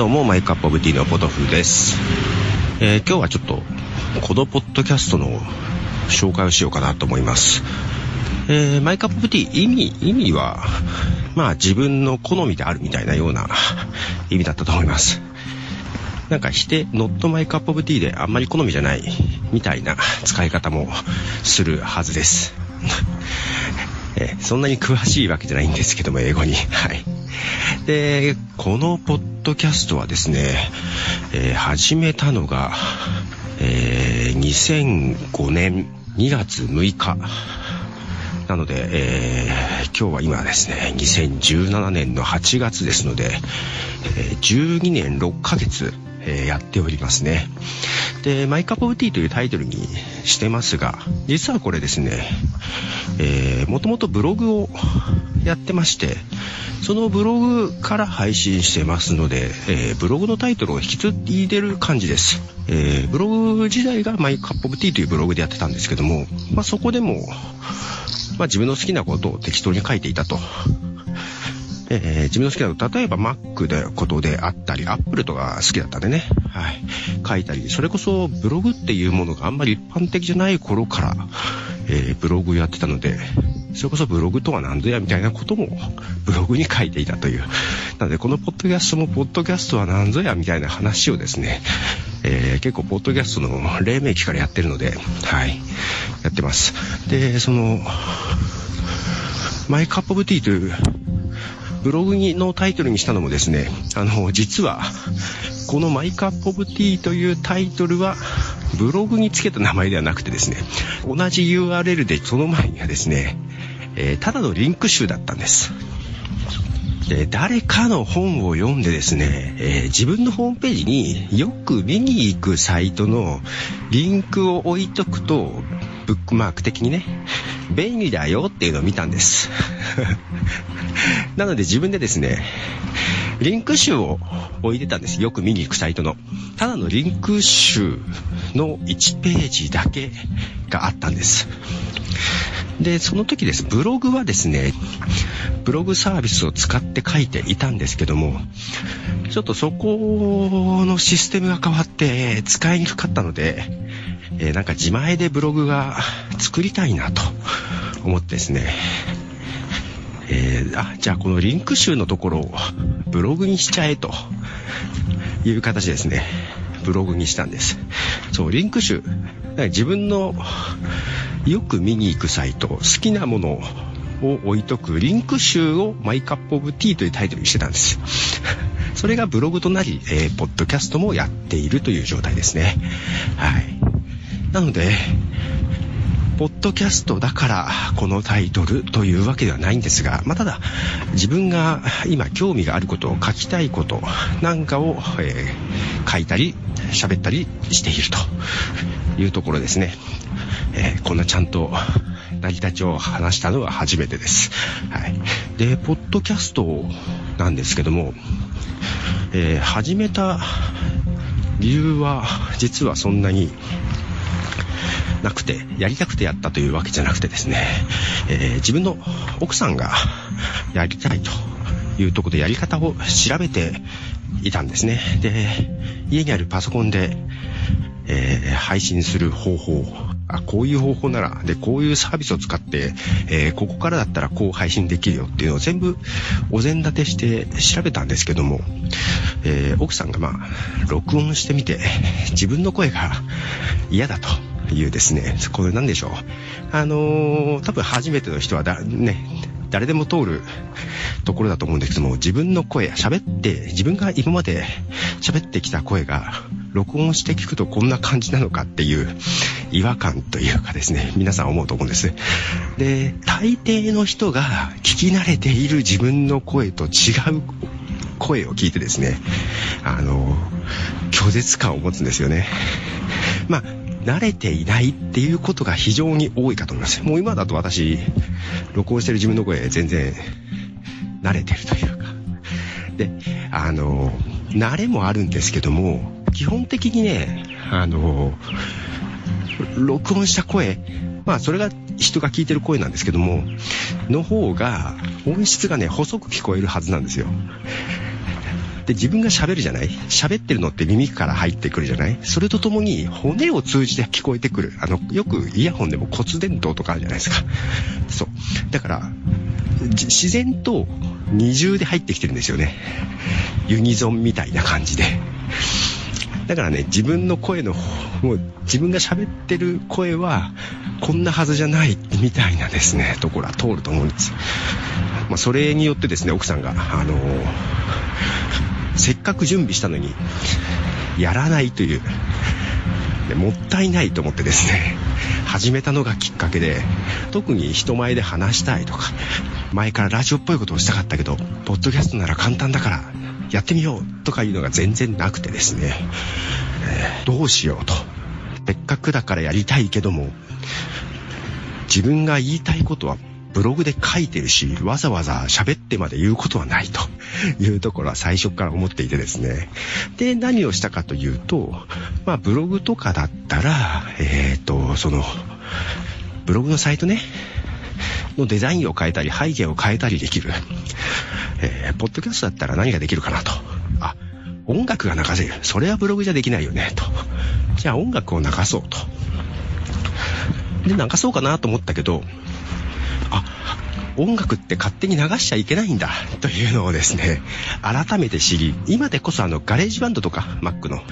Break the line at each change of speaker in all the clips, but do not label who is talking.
どうも、 My Cup Of Teaのポトフです。えー、今日はちょっと、このポッドキャストの紹介をしようかなと思います。えー、 My Cup Of Tea、意味、意味は、まあ自分の好みであるみたいなような意味だったと思います。なんかして、 not my cup of tea であんまり好みじゃないみたいな使い方もするはずです。えー、そんなに詳しいわけじゃないんですけども、英語に。はい。で、このポッドキャストはですね、えー、始めたのが、えー、2005年2月6日。なので、えー、今日は今ですね、2017年の8月ですので、えー、12年6ヶ月、えー、やっておりますね。で、マイカップオブティーというタイトルにしてますが、実はこれですね、えー、もともとブログをやってまして、そのブログから配信してますので、えー、ブログのタイトルを引き継いでる感じです。えー、ブログ時代がマイカップオブティーというブログでやってたんですけども、まあ、そこでも、まあ、自分の好きなことを適当に書いていたと。えー、自分の好きなこと、例えば Mac でことであったり、Apple とか好きだったんでね、はい、書いたり、それこそブログっていうものがあんまり一般的じゃない頃から、えー、ブログやってたので、それこそブログとは何ぞやみたいなこともブログに書いていたという。なので、このポッドキャストも、ポッドキャストは何ぞやみたいな話をですね、えー、結構、ポッドキャストの黎明期からやってるので、はい、やってます。で、その、マイカップオブティーというブログにのタイトルにしたのもですね、あの、実は、このマイカップオブティーというタイトルは、ブログにつけた名前ではなくてですね、同じ URL でその前にはですね、えー、ただのリンク集だったんです。で誰かの本を読んでですね、えー、自分のホームページによく見に行くサイトのリンクを置いとくと、ブックマーク的にね、便利だよっていうのを見たんです。なので自分でですね、リンク集を置いてたんです。よく見に行くサイトの。ただのリンク集の1ページだけがあったんです。で、その時です。ブログはですね、ブログサービスを使って書いていたんですけども、ちょっとそこのシステムが変わって使いにくかったので、えー、なんか自前でブログが作りたいなと思ってですね、えー、あ、じゃあこのリンク集のところをブログにしちゃえという形ですね。ブログにしたんです。そう、リンク集。自分のよく見に行くサイト、好きなものを置いとくリンク集をマイカップオブティーというタイトルにしてたんです。それがブログとなり、えー、ポッドキャストもやっているという状態ですね。はい。なので、ポッドキャストだからこのタイトルというわけではないんですが、まあ、ただ自分が今興味があることを書きたいことなんかを、えー、書いたり喋ったりしているというところですね。えー、こんなちゃんと成り立ちを話したのは初めてです。はい。で、ポッドキャストなんですけども、えー、始めた理由は実はそんなになくて、やりたくてやったというわけじゃなくてですね、えー、自分の奥さんがやりたいというところでやり方を調べていたんですね。で、家にあるパソコンで、えー、配信する方法、あ、こういう方法なら、で、こういうサービスを使って、えー、ここからだったらこう配信できるよっていうのを全部お膳立てして調べたんですけども、えー、奥さんがまあ、録音してみて、自分の声が嫌だと。いうですね、これなんでしょう？あのー、多分初めての人はだ、ね、誰でも通るところだと思うんですけども、自分の声、喋って、自分が今まで喋ってきた声が、録音して聞くとこんな感じなのかっていう違和感というかですね、皆さん思うと思うんです。で、大抵の人が聞き慣れている自分の声と違う声を聞いてですね、あの、拒絶感を持つんですよね。まあ、慣れていないっていうことが非常に多いかと思います。もう今だと私、録音してる自分の声全然慣れてるというか。で、あの、慣れもあるんですけども、基本的にね、あの、録音した声、まあそれが人が聞いてる声なんですけども、の方が音質がね、細く聞こえるはずなんですよ。で、自分が喋るじゃない？喋ってるのって耳から入ってくるじゃない？それとともに骨を通じて聞こえてくる。あの、よくイヤホンでも骨伝導とかあるじゃないですか。そう。だから、自然と二重で入ってきてるんですよね。ユニゾンみたいな感じで。だからね、自分の声の、もう自分が喋ってる声は、こんなはずじゃない、みたいなですね、ところは通ると思うんです。まあ、それによってですね、奥さんが、あのー、せっかく準備したのに、やらないという、もったいないと思ってですね、始めたのがきっかけで、特に人前で話したいとか、前からラジオっぽいことをしたかったけど、ポッドキャストなら簡単だから、やってみようとかいうのが全然なくてですね、えー、どうしようと。せっかくだからやりたいけども、自分が言いたいことはブログで書いてるし、わざわざ喋ってまで言うことはないと いうところは最初から思っていてですね。で、何をしたかというと、まあブログとかだったら、えっ、ー、と、その、ブログのサイトね、のデザインを変えたり、背景を変えたりできる。えー、ポッドキャストだったら何ができるかなと。あ、音楽が流せる。それはブログじゃできないよね、と。じゃあ音楽を流そうと。で、流そうかなと思ったけど、音楽って勝手に流しちゃいけないんだ、というのをですね、改めて知り、今でこそあの、 GarageBand とか、Mac の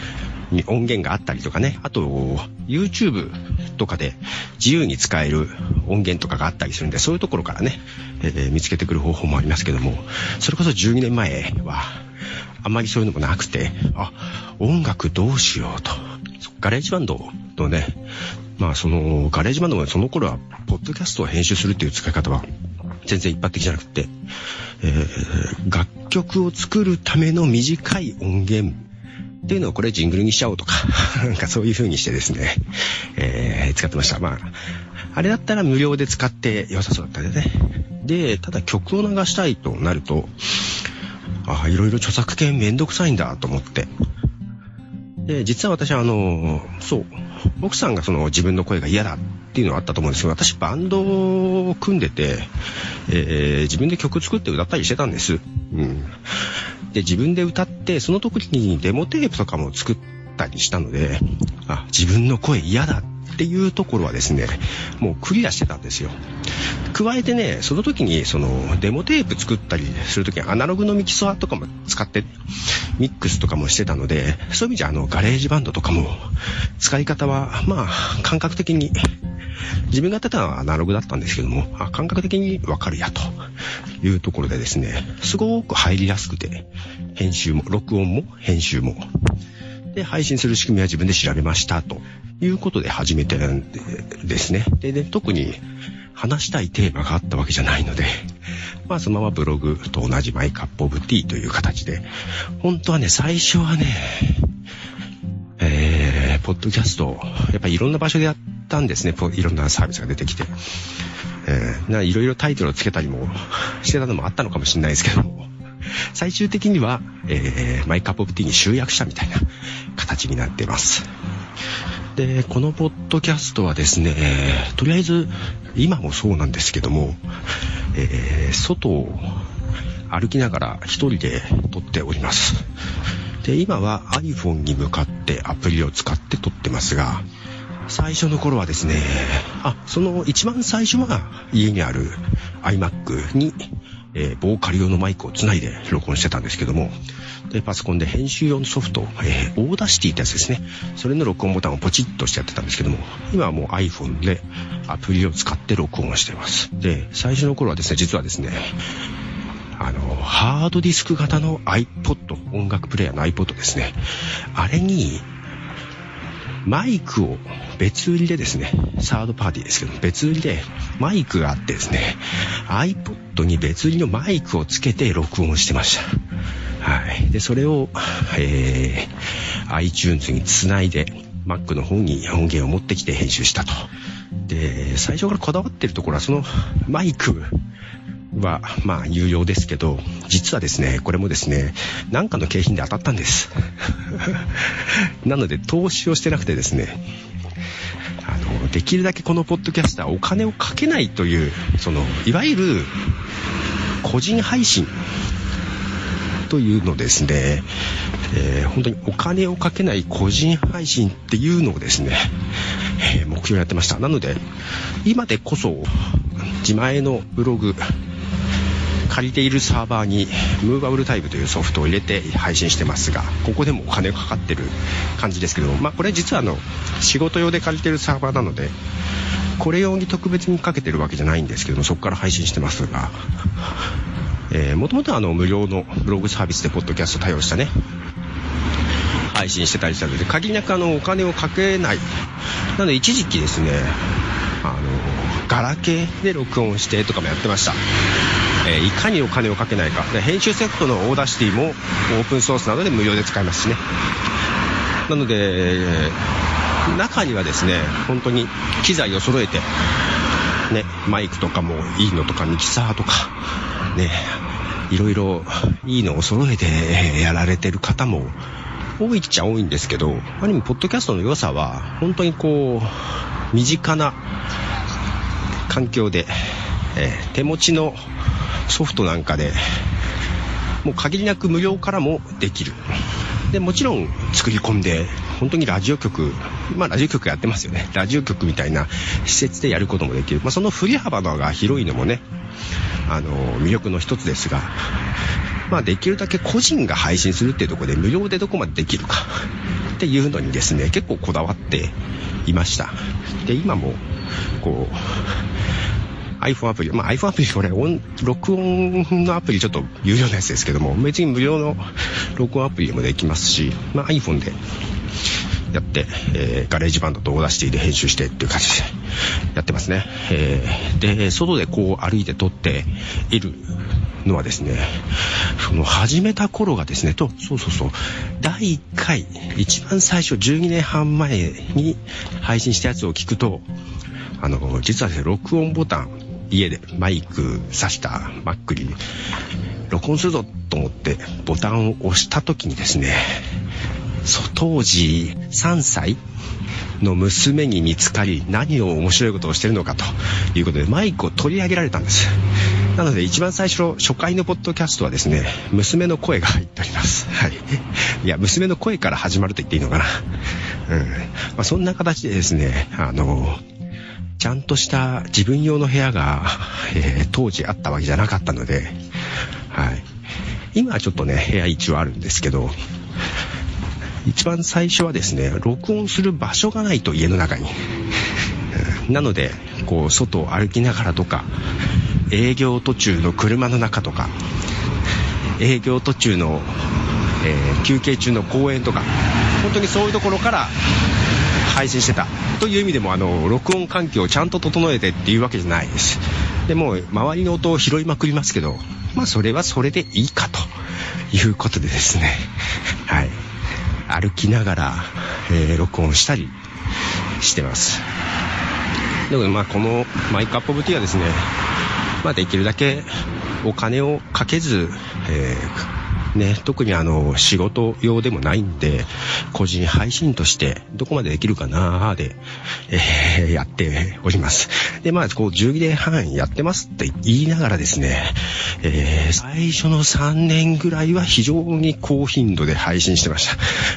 に音源があったりとかね、あと、YouTube とかで自由に使える音源とかがあったりするんで、そういうところからね、えー、見つけてくる方法もありますけども、それこそ12年前は、あんまりそういうのもなくて、あ、音楽どうしようと。 GarageBandのね、まあその、 GarageBandもその頃は、ポッドキャストを編集するっていう使い方は、全然一般的じゃなくて、えー、楽曲を作るための短い音源っていうのをこれジングルにしちゃおうとか、なんかそういう風にしてですね、えー、使ってました。まあ、あれだったら無料で使って良さそうだったんでね。で、ただ曲を流したいとなると、ああ、いろいろ著作権めんどくさいんだと思って。で、実は私はあの、そう、奥さんがその自分の声が嫌だっていうのはあったと思うんですけど、私バンドを組んでて、えー、自分で曲作って歌ったりしてたんです。うん。で、自分で歌って、その時にデモテープとかも作ったりしたので、あ、自分の声嫌だっていうところはですね、もうクリアしてたんですよ。加えてね、その時にそのデモテープ作ったりするときアナログのミキサーとかも使ってミックスとかもしてたので、そういう意味じゃあの GarageBand とかも使い方はまあ感覚的に自分がやってたのはアナログだったんですけども、感覚的にわかるやというところでですね、すごく入りやすくて、編集も、録音も編集も。で、配信する仕組みは自分で調べましたということで始めてるんですね。で、で特に話したいテーマがあったわけじゃないので、まあそのままブログと同じマイカップオブティーという形で、本当はね、最初はね、えー、ポッドキャスト、やっぱりいろんな場所でやってたんですね、いろんなサービスが出てきて。えー、いろいろタイトルをつけたりも してたのもあったのかもしれないですけども、最終的には、えー、マイカップオブティーに集約したみたいな形になっています。で、このポッドキャストはですね、とりあえず、今もそうなんですけども、えー、外を歩きながら一人で撮っております。で、今は iPhone に向かってアプリを使って撮ってますが、最初の頃はですね、あ、その一番最初は家にある iMac に、えー、ボーカル用のマイクをつないで録音してたんですけども、で、パソコンで編集用のソフト、えー、 Audacity ってやつですね。それの録音ボタンをポチッとしてやってたんですけども、今はもう iPhone でアプリを使って録音をしています。で、最初の頃はですね、実はですね、あの、ハードディスク型の iPod、音楽プレイヤーの iPod ですね。あれに、マイクを別売りでですね、サードパーティーですけど、別売りでマイクがあってですね、iPod に別売りのマイクをつけて録音してました。はい。で、それを、えー、iTunes につないで、Mac の方に音源を持ってきて編集したと。で、最初からこだわってるところは、そのマイクは、まあ、有用ですけど、実はですね、これもですね、なんかの景品で当たったんです。なので、投資をしてなくてですね、あの、できるだけこのポッドキャスターお金をかけないという、その、いわゆる、個人配信というのですね、えー、本当にお金をかけない個人配信っていうのをですね、えー、目標にやってました。なので、今でこそ自前のブログ、借りているサーバーにムーバブルタイプというソフトを入れて配信してますが、ここでもお金がかかってる感じですけど、まあこれ実はあの、仕事用で借りてるサーバーなので、これ用に特別にかけてるわけじゃないんですけども、そこから配信してますが、もともとあの、無料のブログサービスでポッドキャスト対応したね、配信してたりしたので、限りなくあの、お金をかけない。なので一時期ですね、あの、ガラケーで録音してとかもやってました。え、いかにお金をかけないか。で編集ソフトの Audacity もオープンソースなので無料で使えますしね。なので、中にはですね、本当に機材を揃えて、ね、マイクとかもいいのとか、ミキサーとか、ね、いろいろいいのを揃えてやられてる方も多いっちゃ多いんですけど、ある意味、ポッドキャストの良さは、本当にこう、身近な環境で、えー、手持ちのソフトなんかで、もう限りなく無料からもできる。で、もちろん作り込んで、本当にラジオ局、まあラジオ局やってますよね。ラジオ局みたいな施設でやることもできる。まあその振り幅が広いのもね、あの、魅力の一つですが、まあできるだけ個人が配信するっていうところで無料でどこまでできるかっていうのにですね、結構こだわっていました。で、今も、こう、iPhone アプリ、まあ、iPhone アプリ、これ、録音のアプリちょっと有料なやつですけども、別に無料の録音アプリもできますし、まあ、iPhone でやって、えー、 GarageBandと Audacity で編集してっていう感じでやってますね。えー、で、外でこう歩いて撮っているのはですね、その始めた頃がですね、と、そうそうそう、第1回、一番最初12年半前に配信したやつを聞くと、あの、実はですね、録音ボタン、家でマイク挿した Mac に録音するぞと思ってボタンを押した時にですね、当時3歳の娘に見つかり何を面白いことをしてるのかということでマイクを取り上げられたんです。なので一番最初の、初回のポッドキャストはですね、娘の声が入っております。はい。いや、娘の声から始まると言っていいのかな。うん。まあ、そんな形でですね、あの、ちゃんとした自分用の部屋が、えー、当時あったわけじゃなかったので、はい。今はちょっとね、部屋一応あるんですけど、一番最初はですね、録音する場所がないと家の中に。なので、こう、外を歩きながらとか、営業途中の車の中とか、営業途中の、えー、休憩中の公園とか、本当にそういうところから配信してた。という意味でもあの録音環境をちゃんと整えてっていうわけじゃないです。でも周りの音を拾いまくりますけどまあそれはそれでいいかと。いうことでですね。はい。歩きながら、えー、録音したりしてます。でもまあこのマイクアップオブティはですねまあできるだけお金をかけず、えーね、特にあの、仕事用でもないんで、個人配信としてどこまでできるかなーで、えー、やっております。で、まあ、こう、12年半やってますって言いながらですね、えー、最初の3年ぐらいは非常に高頻度で配信してまし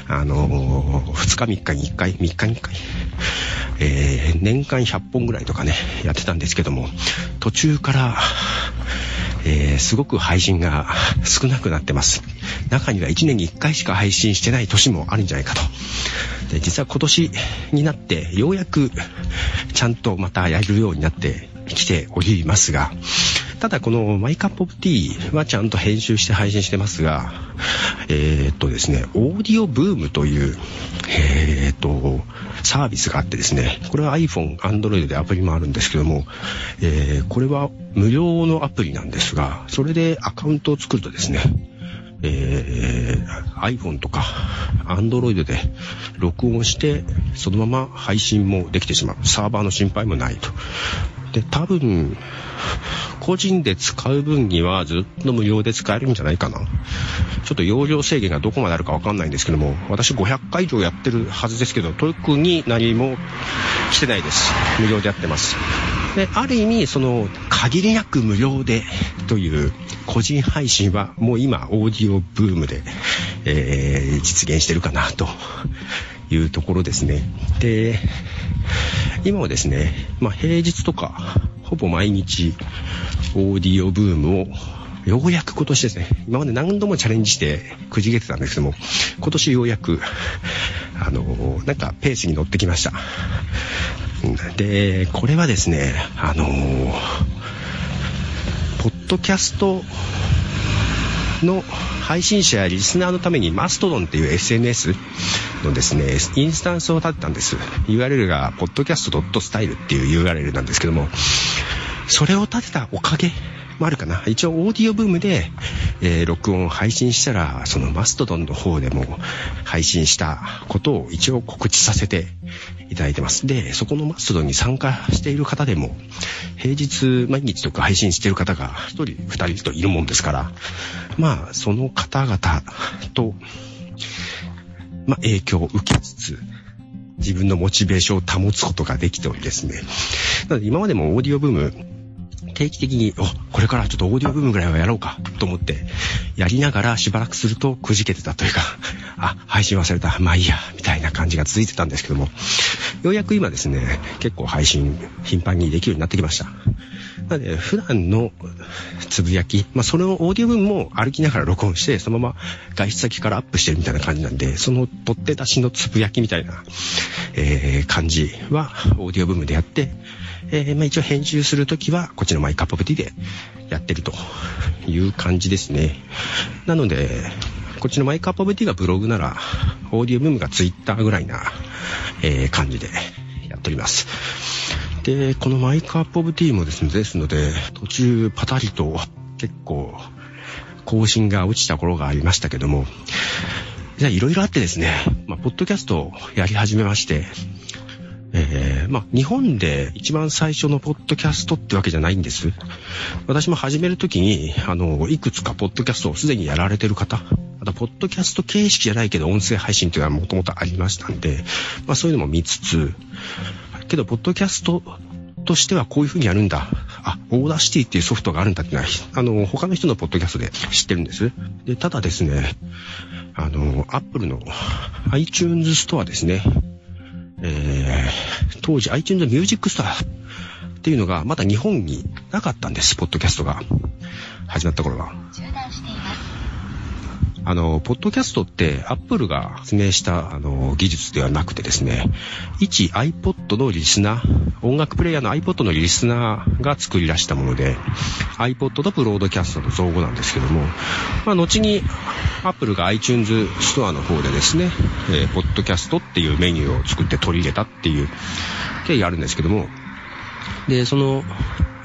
た。あのー、2日3日に1回、3日に1回。えー、年間100本ぐらいとかね、やってたんですけども、途中から、えー、すごく配信が 少なくなってます。中には1年に1回しか配信してない年もあるんじゃないかと。で、実は今年になってようやくちゃんとまたやるようになってきておりますが、ただこのマイカップオブティーはちゃんと編集して配信してますが、えー、っとですね、オーディオブームという、えー、っと、サービスがあってですね、これは iPhone、Android でアプリもあるんですけども、えー、これは無料のアプリなんですが、それでアカウントを作るとですね、えー、iPhone とか Android で録音して、そのまま配信もできてしまう。サーバーの心配もないと。で、多分、個人で使う分にはずっと無料で使えるんじゃないかな。ちょっと容量制限がどこまであるかわかんないんですけども、私500回以上やってるはずですけど、特に何もしてないです。無料でやってます。で、ある意味、その、限りなく無料でという個人配信はもう今オーディオブームで、えー、実現してるかなというところですね。で、今はですね、まあ、平日とかほぼ毎日オーディオブームをようやく今年ですね、今まで何度もチャレンジしてくじけてたんですけども、今年ようやく、あの、なんかペースに乗ってきました。で、これはですね、あの、ポッドキャストの配信者やリスナーのためにマストドンっていう SNS のですね、インスタンスを立てたんです。URL が podcast.style っていう URL なんですけども、それを立てたおかげもあるかな。一応オーディオブームで、えー、録音配信したら、そのマストドンの方でも配信したことを一応告知させていただいてます。で、そこのマストドンに参加している方でも、平日毎日とか配信している方が1人、2人といるもんですから、まあ、その方々と、まあ、影響を受けつつ、自分のモチベーションを保つことができておりですね。なので今までもオーディオブーム定期的に、お、これからちょっとオーディオ部分ぐらいはやろうかと思って、やりながらしばらくするとくじけてたというか、あ、配信忘れた、まあいいや、みたいな感じが続いてたんですけども、ようやく今ですね、結構配信頻繁にできるようになってきました。なので、普段のつぶやき、まあその Audioboomも歩きながら録音して、そのまま外出先からアップしてるみたいな感じなんで、その取って出しのつぶやきみたいな、えー、感じは Audioboomでやって、えー、まあ、一応編集するときは、こっちの My Cup Of Tea でやってると いう感じですね。なので、こっちの My Cup Of Teaがブログなら、 Audioboom がツイッターぐらいな、えー、感じでやっております。で、この My Cup Of Teaもですね、ですので、途中パタリと結構更新が落ちた頃がありましたけども、じゃあいろいろあってですね、まあ、ポッドキャストをやり始めまして、えー、まあ、日本で一番最初のポッドキャストってわけじゃないんです。私も始めるときに、あの、いくつかポッドキャストをすでにやられてる方、あと、ポッドキャスト形式じゃないけど、音声配信っていうのはもともとありましたんで、まあ、そういうのも見つつ、けど、ポッドキャストとしてはこういう風にやるんだ。あ、 Audacity っていうソフトがあるんだってのは、あの、他の人のポッドキャストで知ってるんです。で、ただですね、あの、アップルの iTunes ストアですね。えー、当時 iTunes Music Store っていうのがまだ日本になかったんです、ポッドキャストが。始まった頃は。あの、ポッドキャストって Apple が発明したあの技術ではなくてですね、一 iPod のリスナー、音楽プレイヤーの iPod のリスナーが作り出したもので、iPod とブロードキャストの造語なんですけども、まあ、後に Apple が iTunes ストアの方でですね、えー、ポッドキャストっていうメニューを作って取り入れたっていう経緯があるんですけども、で、その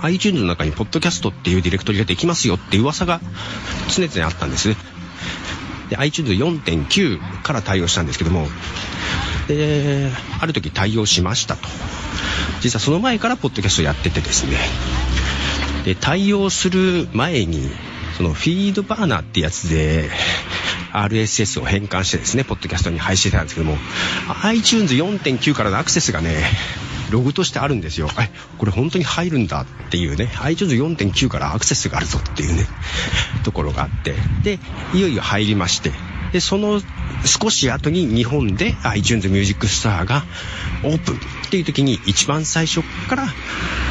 iTunes の中にポッドキャストっていうディレクトリができますよって噂が常々あったんですね。で、iTunes 4.9から対応したんですけども、で、ある時対応しましたと。実はその前からポッドキャストやっててですね、で、対応する前に、そのフィードバーナーってやつで、RSS を変換してですね、ポッドキャストに配信してたんですけども、iTunes 4.9からのアクセスがね、ログとしてあるんですよ。え、これ本当に入るんだっていうね、iTunes 4.9からアクセスがあるぞっていうね、ところがあって、で、いよいよ入りまして、で、その少し後に日本で iTunes Music Store がオープンっていう時に一番最初から、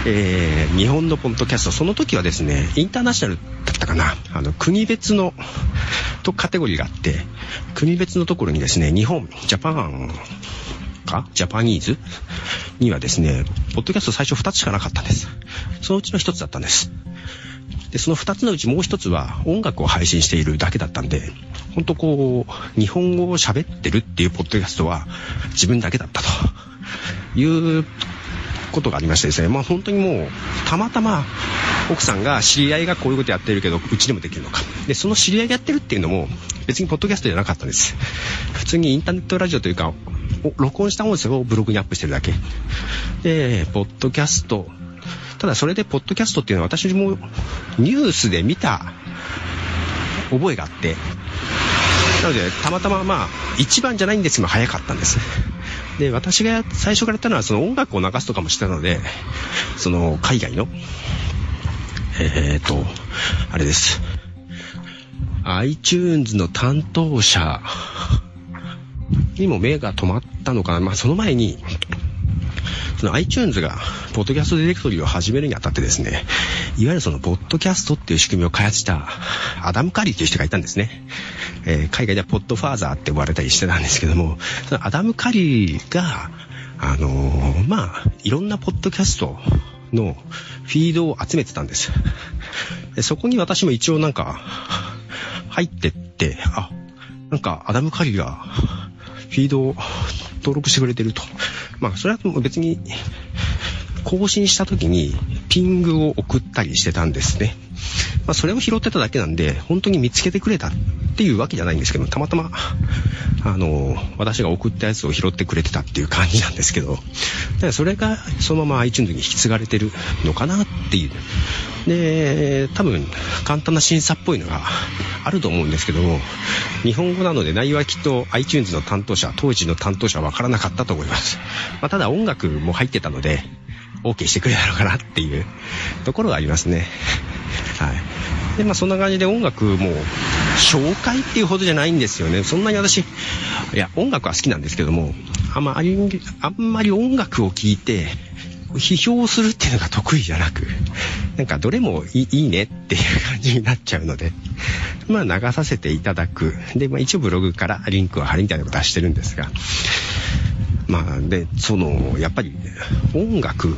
えー、日本のポッドキャスト、その時はですね、インターナショナルだったかな、あの、国別の、とカテゴリーがあって、国別のところにですね、日本、ジャパン、か？ジャパニーズにはですね、ポッドキャスト最初2つしかなかったんです。そのうちの1つだったんです。で、その2つのうちもう1つは音楽を配信しているだけだったんで、ほんとこう、日本語を喋ってるっていうポッドキャストは自分だけだったということがありましてですね、まあ本当にもう、たまたま奥さんが知り合いがこういうことやってるけど、うちでもできるのか。で、その知り合いがやってるっていうのも、別にポッドキャストじゃなかったんです。普通にインターネットラジオというか、録音した音声をブログにアップしてるだけ。で、ポッドキャスト。ただそれで、ポッドキャストっていうのは私もニュースで見た覚えがあって、なので、たまたままあ、一番じゃないんですけど、早かったんです。で、私が最初からやったのは、その音楽を流すとかもしたので、その、海外の、えーと、あれです。iTunes の担当者にも目が止まったのかな。まあ、その前に、その iTunes が、ポッドキャストディレクトリを始めるにあたってですね、いわゆるその、ポッドキャストっていう仕組みを開発した、アダム・カリーという人がいたんですね。えー、海外ではポッドファーザーって呼ばれたりしてたんですけども、そのアダム・カリーが、あのー、まあ、いろんなポッドキャストのフィードを集めてたんです。でそこに私も一応なんか、入ってって、あ、なんかアダム・カリーがフィードを登録してくれてると。まあ、それは別に、更新した時にピングを送ったりしてたんですね。まあ、それを拾ってただけなんで、本当に見つけてくれたっていうわけじゃないんですけど、たまたま、あの、私が送ったやつを拾ってくれてたっていう感じなんですけど、だそれがそのまま iTunes に引き継がれてるのかなっていう。で、多分、簡単な審査っぽいのがあると思うんですけども、日本語なので内容はきっと iTunes の担当者、当時の担当者はわからなかったと思います。まあ、ただ音楽も入ってたので、OK してくれたのかなっていうところがありますね。はい。で、まあそんな感じで音楽も紹介っていうほどじゃないんですよね。そんなに私、いや、音楽は好きなんですけども、あんまり、あんまり音楽を聴いて、批評するっていうのが得意じゃなく、なんかどれもいいねっていう感じになっちゃうので、まあ流させていただく。で、まあ一応ブログからリンクを貼るみたいなことはしてるんですが、まあ、で、その、やっぱり、音楽、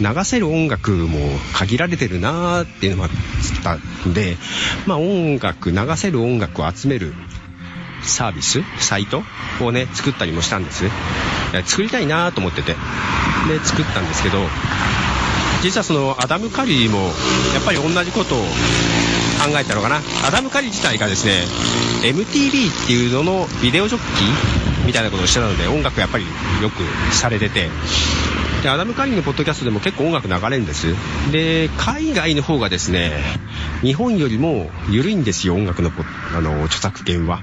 流せる音楽も限られてるなーっていうのもあったんで、まあ音楽、流せる音楽を集めるサービス、サイトをね、作ったりもしたんです。作りたいなーと思ってて。で、作ったんですけど、実はそのアダム・カリーも、やっぱり同じことを考えたのかな。アダム・カリー自体がですね、MTV っていうののビデオジョッキーみたいなことをしてたので、音楽やっぱりよくされてて、で、アダム・カリーのポッドキャストでも結構音楽流れるんです。で、海外の方がですね、日本よりも緩いんですよ、音楽のあの、著作権は。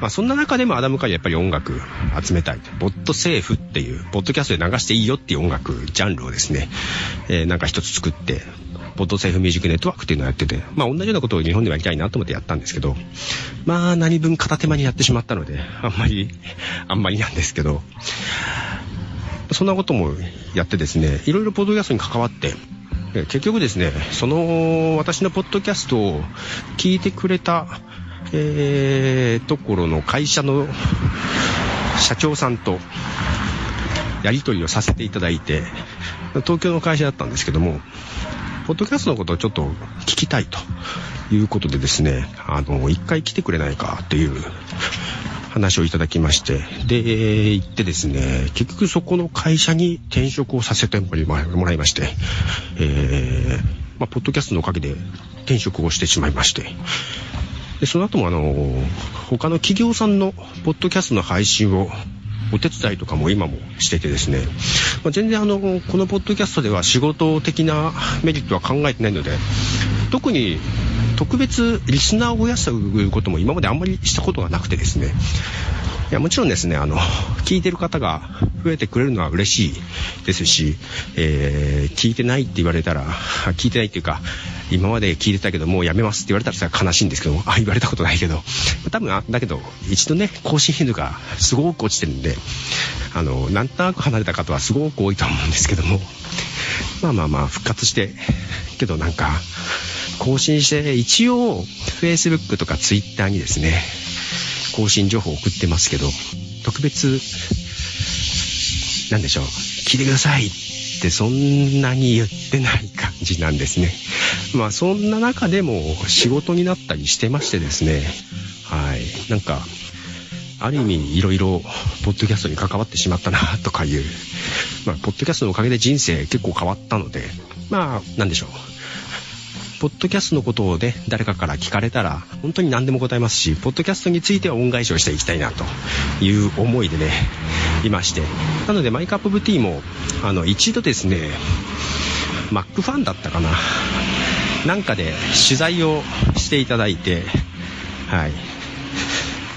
まあ、そんな中でもアダム・カリーやっぱり音楽集めたい。ボットセーフっていう、ポッドキャストで流していいよっていう音楽ジャンルをですね、えー、なんか一つ作って、ポッドセーフミュージックネットワークっていうのをやってて、まあ同じようなことを日本ではやりたいなと思ってやったんですけど、まあ何分片手間にやってしまったので、あんまり、あんまりなんですけど、そんなこともやってですね、いろいろポッドキャストに関わって、結局ですね、その私のポッドキャストを聞いてくれた、えー、ところの会社の社長さんとやり取りをさせていただいて、東京の会社だったんですけども、ポッドキャストのことをちょっと聞きたいということでですね、あの、一回来てくれないかという話をいただきまして、で、行ってですね、結局そこの会社に転職をさせてもらいまして、えー、まあ、ポッドキャストのおかげで転職をしてしまいまして、で、その後もあの、他の企業さんのポッドキャストの配信をお手伝いとかも今もしててですね、まあ、全然あの、このポッドキャストでは仕事的なメリットは考えてないので、特に特別リスナーを増やすということも今まであんまりしたことがなくてですね、いや、もちろんですね、あの、聞いてる方が増えてくれるのは嬉しいですし、えー、聞いてないって言われたら、聞いてないっていうか、今まで聞いてたけどもうやめますって言われたらさ悲しいんですけど、あ、言われたことないけど、多分あ、だけど、一度ね、更新頻度がすごく落ちてるんで、あの、なんとなく離れた方はすごく多いと思うんですけども、まあまあまあ、復活して、けどなんか、更新して、一応、Facebook とか Twitter にですね、更新情報を送ってますけど、特別、なんでしょう、聞いてくださいってそんなに言ってない感じなんですね。まあそんな中でも仕事になったりしてましてですね、はい、なんか、ある意味いろいろポッドキャストに関わってしまったなとかいう、まあポッドキャストのおかげで人生結構変わったので、まあなんでしょう。ポッドキャストのことをね、誰かから聞かれたら、本当に何でも答えますし、ポッドキャストについては恩返しをしていきたいなという思いでね、いまして。なので、マイカップオブティーも、あの、一度ですね、マックファンだったかな。なんかで取材をしていただいて、はい。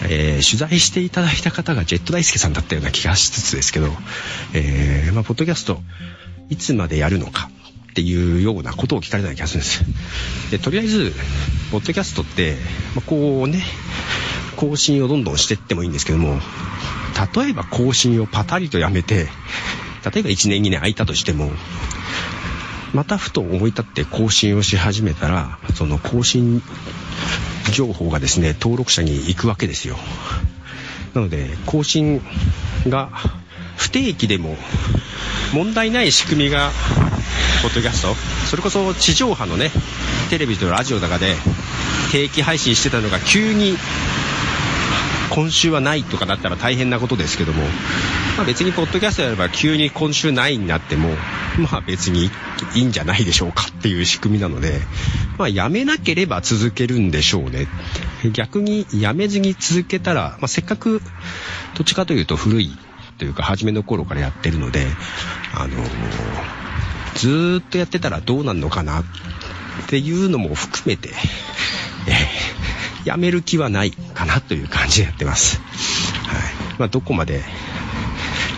えー、取材していただいた方がジェット大輔さんだったような気がしつつですけど、えー、まあ、ポッドキャスト、いつまでやるのか、っていうようなことを聞かれたような気がするんです。で、とりあえず、ポッドキャストって、まあ、こうね、更新をどんどんしていってもいいんですけども、例えば更新をパタリとやめて、例えば1年2年空いたとしても、またふと思い立って更新をし始めたら、その更新情報がですね、登録者に行くわけですよ。なので、更新が不定期でも問題ない仕組みが、ポッドキャスト、それこそ地上波のね、テレビとラジオとかで定期配信してたのが急に今週はないとかだったら大変なことですけども、まあ、別にポッドキャストやれば急に今週ないになっても、まあ別にいいんじゃないでしょうかっていう仕組みなので、まあやめなければ続けるんでしょうね。逆にやめずに続けたら、まあせっかくどっちかというと古いというか初めの頃からやってるので、あの、ずーっとやってたらどうなるのかなっていうのも含めて、えー、やめる気はないかなという感じでやってます。はい。まあ、どこまで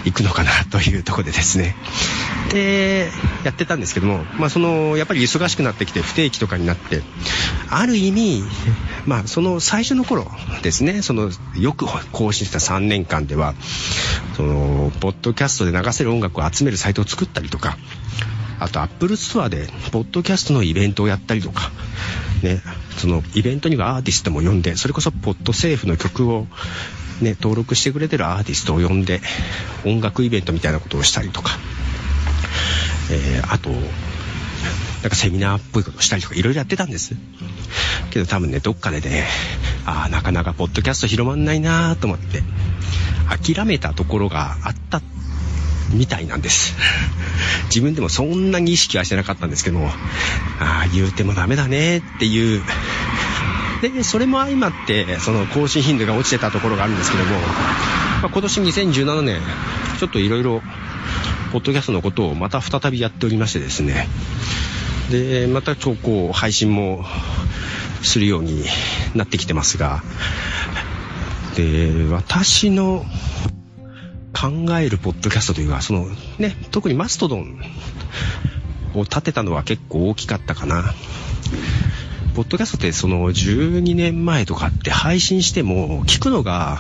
行くのかなというとこでですね。で、やってたんですけども、まあ、その、やっぱり忙しくなってきて不定期とかになって、ある意味、まあ、その最初の頃ですね、その、よく更新した3年間では、その、ポッドキャストで流せる音楽を集めるサイトを作ったりとか、あと、アップルストアで、ポッドキャストのイベントをやったりとか、ね、そのイベントにはアーティストも呼んで、それこそ podsafe の曲をね、登録してくれてるアーティストを呼んで、音楽イベントみたいなことをしたりとか、えー、あと、なんかセミナーっぽいことしたりとかいろいろやってたんです。けど多分ね、どっかでね、ああ、なかなかポッドキャスト広まんないなと思って、諦めたところがあったみたいなんです。自分でもそんなに意識はしてなかったんですけども、ああ、言うてもダメだねっていうで、それも相まって、その更新頻度が落ちてたところがあるんですけども、まあ、今年2017年、ちょっといろいろ、ポッドキャストのことをまた再びやっておりましてですね、で、またちょこう、配信もするようになってきてますが、で、私の考えるポッドキャストというか、そのね、特にマストドンを立てたのは結構大きかったかな。ポッドキャストってその12年前とかって配信しても聞くのが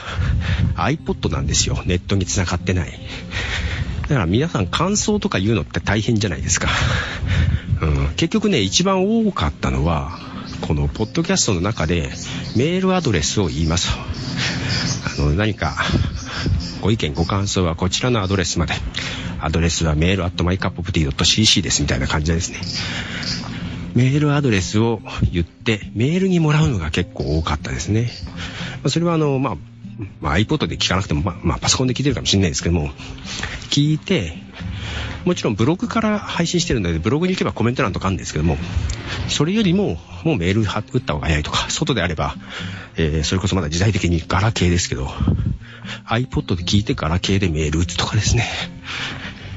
iPod なんですよ。ネットに繋がってない。だから皆さん感想とか言うのって大変じゃないですか。うん、結局ね、一番多かったのは、このポッドキャストの中でメールアドレスを言います。あの、何かご意見ご感想はこちらのアドレスまで。アドレスはメールアットマイカッププティドット .cc ですみたいな感じですね。メールアドレスを言って、メールにもらうのが結構多かったですね。それはあの、まあ、まあ、iPod で聞かなくても、まあ、まあ、パソコンで聞いてるかもしれないですけども、聞いて、もちろんブログから配信してるので、ブログに行けばコメント欄とかあるんですけども、それよりも、もうメール打った方が早いとか、外であれば、えー、それこそまだ時代的にガラケーですけど、iPod で聞いてガラケーでメール打つとかですね、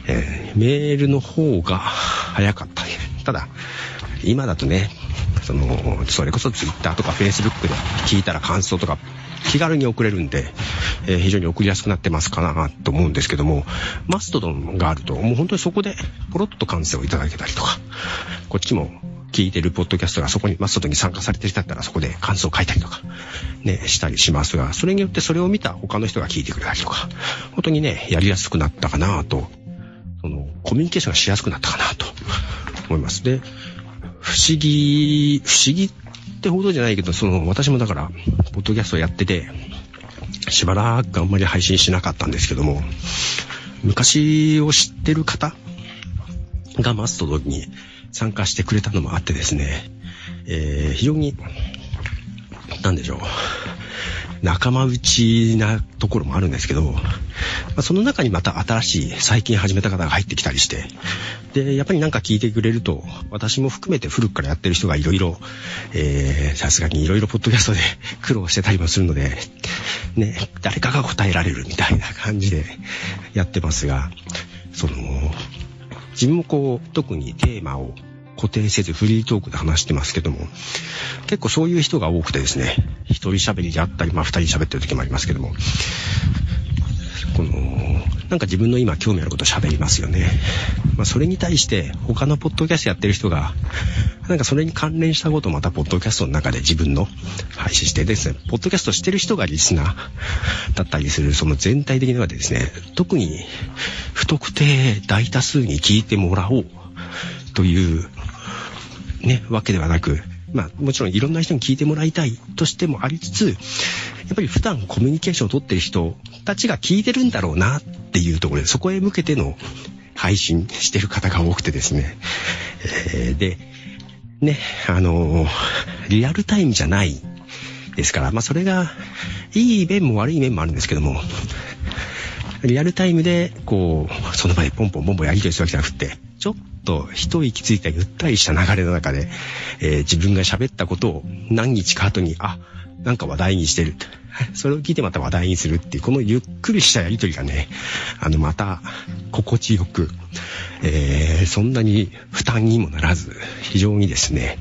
えー、メールの方が早かった。ただ、今だとね、その、それこそ Twitter とか Facebook で聞いたら感想とか気軽に送れるんで、えー、非常に送りやすくなってますかなと思うんですけども、マストドンがあると、もう本当にそこでポロッと感想をいただけたりとか、こっちも聞いてるポッドキャストがそこに、マストドンに参加されてる人だったらそこで感想を書いたりとか、ね、したりしますが、それによってそれを見た他の人が聞いてくれたりとか、本当にね、やりやすくなったかなと、その、コミュニケーションがしやすくなったかなと思います。で、不思議、不思議ってほどじゃないけど、その、私もだから、ポッドキャストやってて、しばらくあんまり配信しなかったんですけども、昔を知ってる方がマストドンに参加してくれたのもあってですね、えー、非常に、なんでしょう、仲間内なところもあるんですけど、まあ、その中にまた新しい最近始めた方が入ってきたりして、で、やっぱりなんか聞いてくれると、私も含めて古くからやってる人がいろいろ、えー、さすがにいろいろポッドキャストで 苦労してたりもするので、ね、誰かが答えられるみたいな感じで やってますが、その、自分もこう、特にテーマを固定せずフリートークで話してますけども、結構そういう人が多くてですね、一人喋りであったり、まあ二人喋ってる時もありますけども、この、なんか自分の今興味あること喋りますよね。まあ、それに対して他のポッドキャストやってる人が、なんかそれに関連したことをまたポッドキャストの中で自分の配信してですね、ポッドキャストしてる人がリスナーだったりする、その全体的な中でですね、特に不特定大多数に聞いてもらおうという、ね、わけではなく、まあ、もちろんいろんな人に聞いてもらいたいとしてもありつつ、やっぱり普段コミュニケーションを取ってる人たちが聞いてるんだろうなっていうところで、そこへ向けての配信してる方が多くてですね。えー、で、ね、あのー、リアルタイムじゃないですから、まあそれが、いい面も悪い面もあるんですけども、リアルタイムで、こう、その場でポンポンポンポンやり取りするわけじゃなくて、と一息ついたゆったりした流れの中で、えー、自分が喋ったことを何日か後に、あ、なんか話題にしてる。それを聞いてまた話題にするっていう、このゆっくりしたやりとりがね、あの、また、心地よく、えー、そんなに負担にもならず、非常にですね、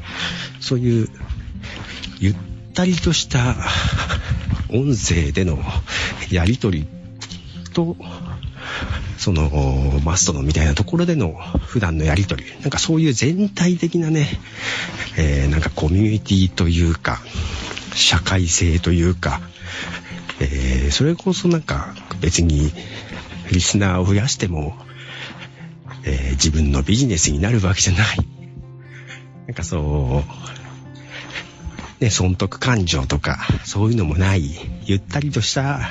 そういう、ゆったりとした音声でのやりとりと、その、マストのみたいなところでの普段のやりとり、なんかそういう全体的なね、えー、なんかコミュニティというか、社会性というか、えー、それこそなんか別にリスナーを増やしても、えー、自分のビジネスになるわけじゃない。なんかそう、ね、損得感情とか、そういうのもない、ゆったりとした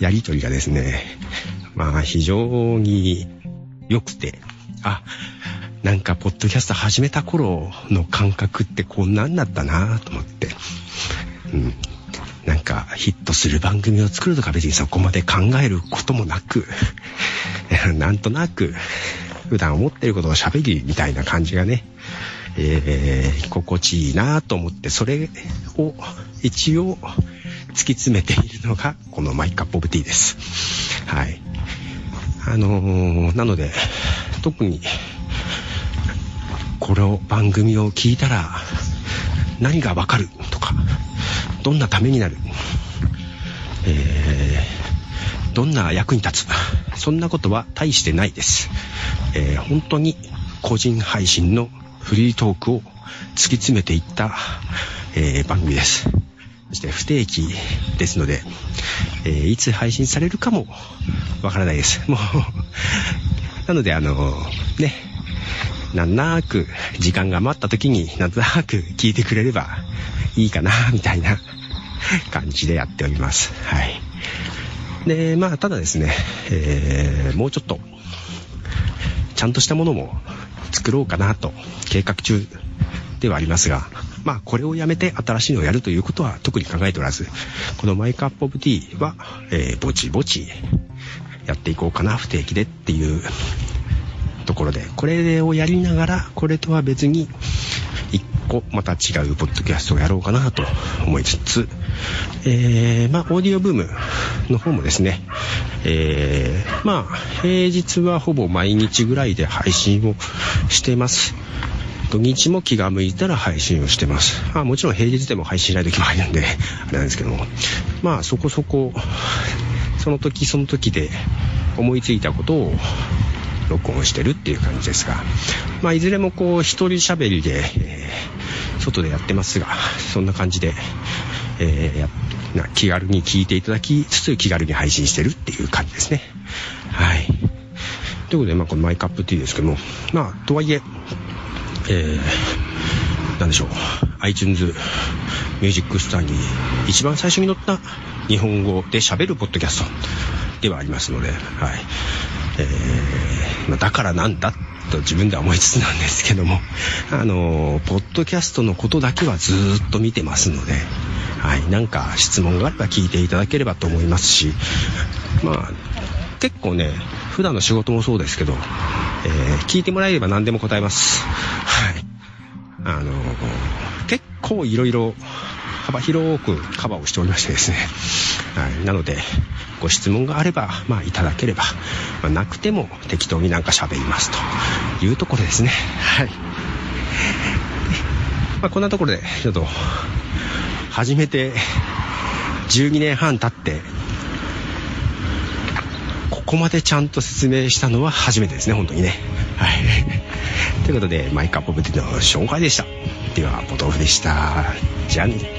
やりとりがですね、まあ非常に良くて、あ、なんかポッドキャスト始めた頃の感覚ってこんなんだったなぁと思って、うん。なんかヒットする番組を作るとか別にそこまで考えることもなく、なんとなく普段思ってることを喋りみたいな感じがね、えー、心地いいなぁと思って、それを一応突き詰めているのがこのマイカップオブティーです。はい。あのー、なので、特に、この番組を聞いたら何がわかるとか、どんなためになる、えー、どんな役に立つ、そんなことは大してないです。えー、本当に個人配信のフリートークを突き詰めていった、えー、番組です。そして不定期ですので、えー、いつ配信されるかもわからないです。もう なのであのね、なんなーく時間が待った時になんとなく聞いてくれればいいかな、みたいな感じでやっております。はい。で、まあ、ただですね、えー、もうちょっと、ちゃんとしたものも作ろうかなと計画中ではありますが、まあ、これをやめて新しいのをやるということは特に考えておらず、このマイクアップオブティは、えー、ぼちぼちやっていこうかな、不定期でっていうところで、これをやりながら、これとは別に、一個また違うポッドキャストをやろうかなと思いつつ、えー、まあ、オーディオブームの方もですね、えー、まあ、平日はほぼ毎日ぐらいで配信をしています。土日も気が向いたら配信をしてます。まあもちろん平日でも配信しない時もあるんで、あれなんですけども。まあそこそこ、その時その時で思いついたことを録音してるっていう感じですが、まあ、いずれもこう、一人喋りで、えー、外でやってますが、そんな感じで、えー、や気軽に聞いていただきつつ、気軽に配信してるっていう感じですね。はい。ということで、まあ、このマイカップティーですけども、まあ、とはいえ、えー、なんでしょう、iTunes ミュージックスターに一番最初に載った日本語で喋るポッドキャスト。ではありますので、はい。えー、まだからなんだと自分では思いつつなんですけども、あの、ポッドキャストのことだけはずっと見てますので、はい、なんか質問があれば聞いていただければと思いますし、まあ、結構ね、普段の仕事もそうですけど、えー、聞いてもらえれば何でも答えます。はい。あの結構いろいろ幅広くカバーをしておりましてですね。はい。なので、ご質問があれば、まあ、いただければ、まあ、なくても適当になんか喋りますというところですね。はい。まあ、こんなところで、ちょっと、初めて12年半経って、ここまでちゃんと説明したのは初めてですね、本当にね。はい。ということで、マイカップブティの紹介でした。では、ポトフでした。じゃあね。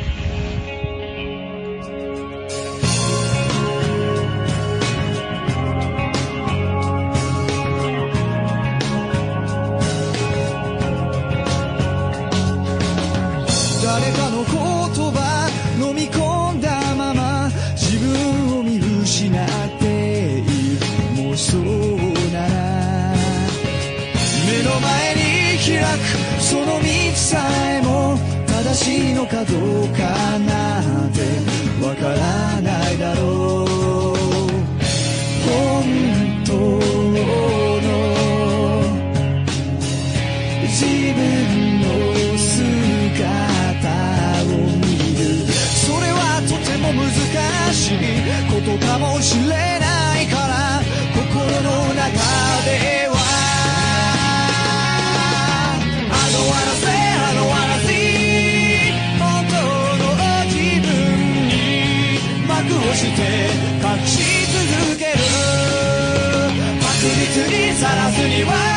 anyone.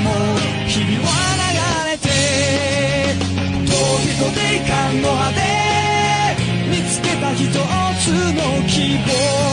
でも日々は流れて遠人で遺憾の果て見つけた一つの希望。